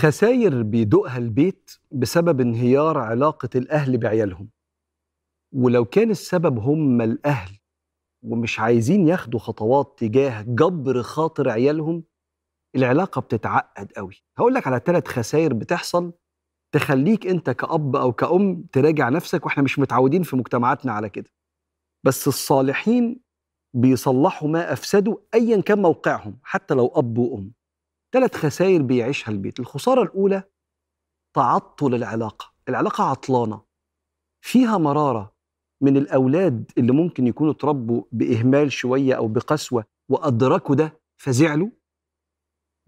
خساير بيدوقها البيت بسبب انهيار علاقة الأهل بعيالهم. ولو كان السبب هم الأهل ومش عايزين ياخدوا خطوات تجاه جبر خاطر عيالهم العلاقة بتتعقد قوي. هقول لك على ثلاث خسائر بتحصل تخليك أنت كأب أو كأم تراجع نفسك وإحنا مش متعودين في مجتمعاتنا على كده. بس الصالحين بيصلحوا ما أفسدوا أيا كان موقعهم حتى لو أب وأم. ثلاث خسائر بيعيشها البيت. الخسارة الأولى تعطل العلاقة. العلاقة عطلانة. فيها مرارة من الأولاد اللي ممكن يكونوا اتربوا بإهمال شوية أو بقسوة وأدركوا ده فزعلوا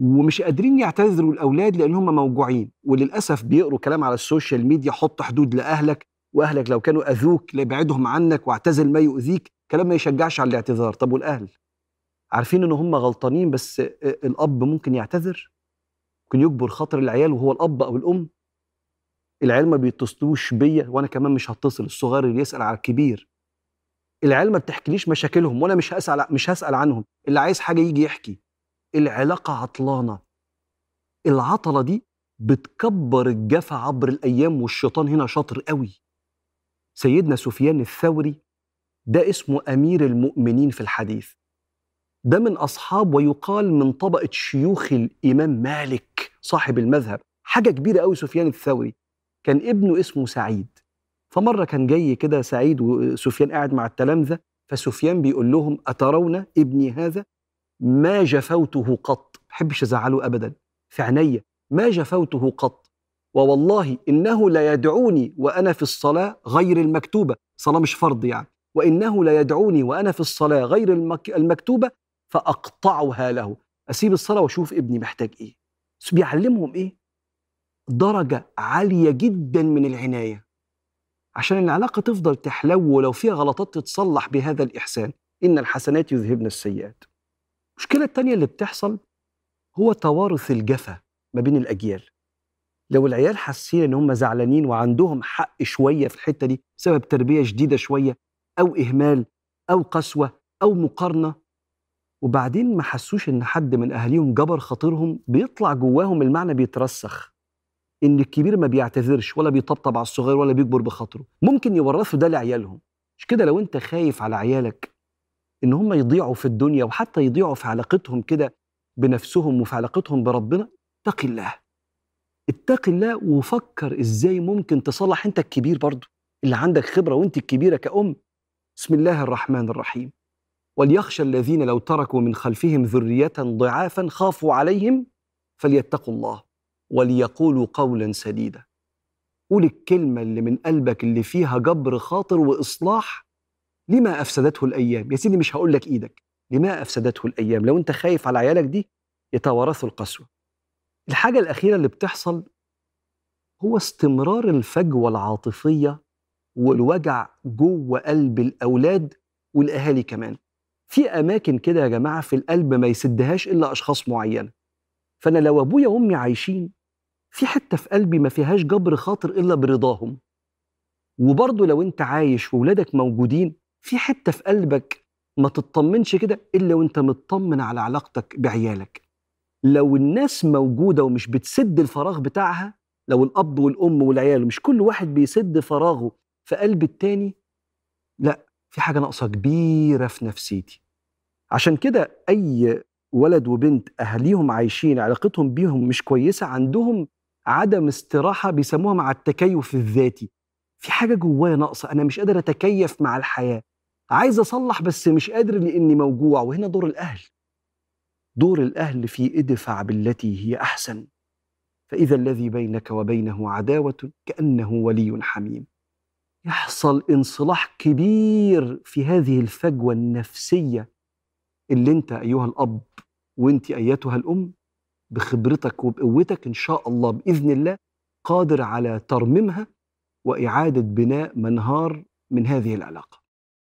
ومش قادرين يعتذروا الأولاد لأن هم موجوعين. وللأسف بيقروا كلام على ال social media حط حدود لأهلك وأهلك لو كانوا أذوك ابعدهم عنك واعتزل ما يؤذيك. كلام ما يشجعش على الاعتذار. طب والأهل؟ عارفين إن هم غلطانين بس الأب ممكن يعتذر ممكن يجبر خاطر العيال وهو الأب أو الأم. العيال ما بيتصلوش بيا وأنا كمان مش هتصل الصغير اللي يسأل على الكبير. العيال ما بتحكيليش مشاكلهم وأنا مش هسأل مش هسأل عنهم. اللي عايز حاجة يجي يحكي. العلاقة عطلانة. العطلة دي بتكبر الجفا عبر الأيام والشيطان هنا شاطر قوي. سيدنا سفيان الثوري ده اسمه أمير المؤمنين في الحديث. ده من أصحاب ويقال من طبقة شيوخ الإمام مالك صاحب المذهب. حاجة كبيرة قوي سفيان الثوري. كان ابنه اسمه سعيد. فمرة كان جاي كده سعيد وسفيان قاعد مع التلامذة فسفيان بيقول لهم أترون ابني هذا؟ ما جفوته قط. بحبش أزعله أبدا. في عينيا ما جفوته قط. ووالله إنه لا يدعوني وأنا في الصلاة غير المكتوبة. صلاة مش فرض يعني. وإنه لا يدعوني وأنا في الصلاة غير المكتوبة فأقطعها له. أسيب الصلاة وأشوف ابني محتاج بس بيعلمهم إيه؟ درجة عالية جدا من العناية. عشان العلاقة تفضل تحلو ولو فيها غلطات تتصلح بهذا الإحسان. إن الحسنات يذهبن السيئات. المشكلة الثانية اللي بتحصل هو توارث الجفا ما بين الأجيال. لو العيال حاسين إن هم زعلانين وعندهم حق شوية في الحتة دي بسبب تربية شديدة شوية أو إهمال أو قسوة أو مقارنة وبعدين ما حسوش إن حد من أهاليهم جبر خاطرهم بيطلع جواهم المعنى بيترسخ. إن الكبير ما بيعتذرش ولا بيطبطب على الصغير ولا بيجبر بخاطره. ممكن يورثوا ده لعيالهم. مش كده؟ لو أنت خايف على عيالك إن هم يضيعوا في الدنيا وحتى يضيعوا في علاقتهم كده بنفسهم وفي علاقتهم بربنا اتق الله. اتق الله وفكر إزاي ممكن تصلح أنت الكبير برضه اللي عندك خبرة وأنت الكبيرة كأم. بسم الله الرحمن الرحيم. وليخشى الذين لو تركوا من خلفهم ذرية ضعافا خافوا عليهم فليتقوا الله وليقولوا قولا سديدا. قول الكلمة اللي من قلبك اللي فيها جبر خاطر وإصلاح لما أفسدته الأيام؟ يا سيدي مش هقول لك إيدك لما أفسدته الأيام؟ لو أنت خايف على عيالك دي يتوارثوا القسوة. الحاجة الأخيرة اللي بتحصل هو استمرار الفجوة العاطفية والوجع جوه قلب الأولاد والأهالي كمان. في أماكن كده يا جماعة في القلب ما يسدهاش إلا أشخاص معينة. فأنا لو أبويا وأمي عايشين في حتة في قلبي ما فيهاش جبر خاطر إلا برضاهم. وبرضه لو أنت عايش وولادك موجودين في حتة في قلبك ما تطمنش كده إلا وأنت مطمن على علاقتك بعيالك. لو الناس موجودة ومش بتسد الفراغ بتاعها لو الأب والأم والعيال مش كل واحد بيسد فراغه في قلب التاني لا في حاجة ناقصة كبيرة في نفسيتي. عشان كده أي ولد وبنت أهاليهم عايشين علاقتهم بيهم مش كويسة عندهم عدم استراحة بيسموها مع التكيف الذاتي. في حاجة جوايا ناقصة أنا مش قادر أتكيف مع الحياة. عايز أصلح بس مش قادر لأني موجوع وهنا دور الأهل. دور الأهل في ادفع بالتي هي أحسن. فإذا الذي بينك وبينه عداوة كأنه ولي حميم. يحصل انصلاح كبير في هذه الفجوة النفسية اللي انت أيها الأب وانت أيتها الأم بخبرتك وبقوتك إن شاء الله بإذن الله قادر على ترميمها وإعادة بناء منهار من هذه العلاقة.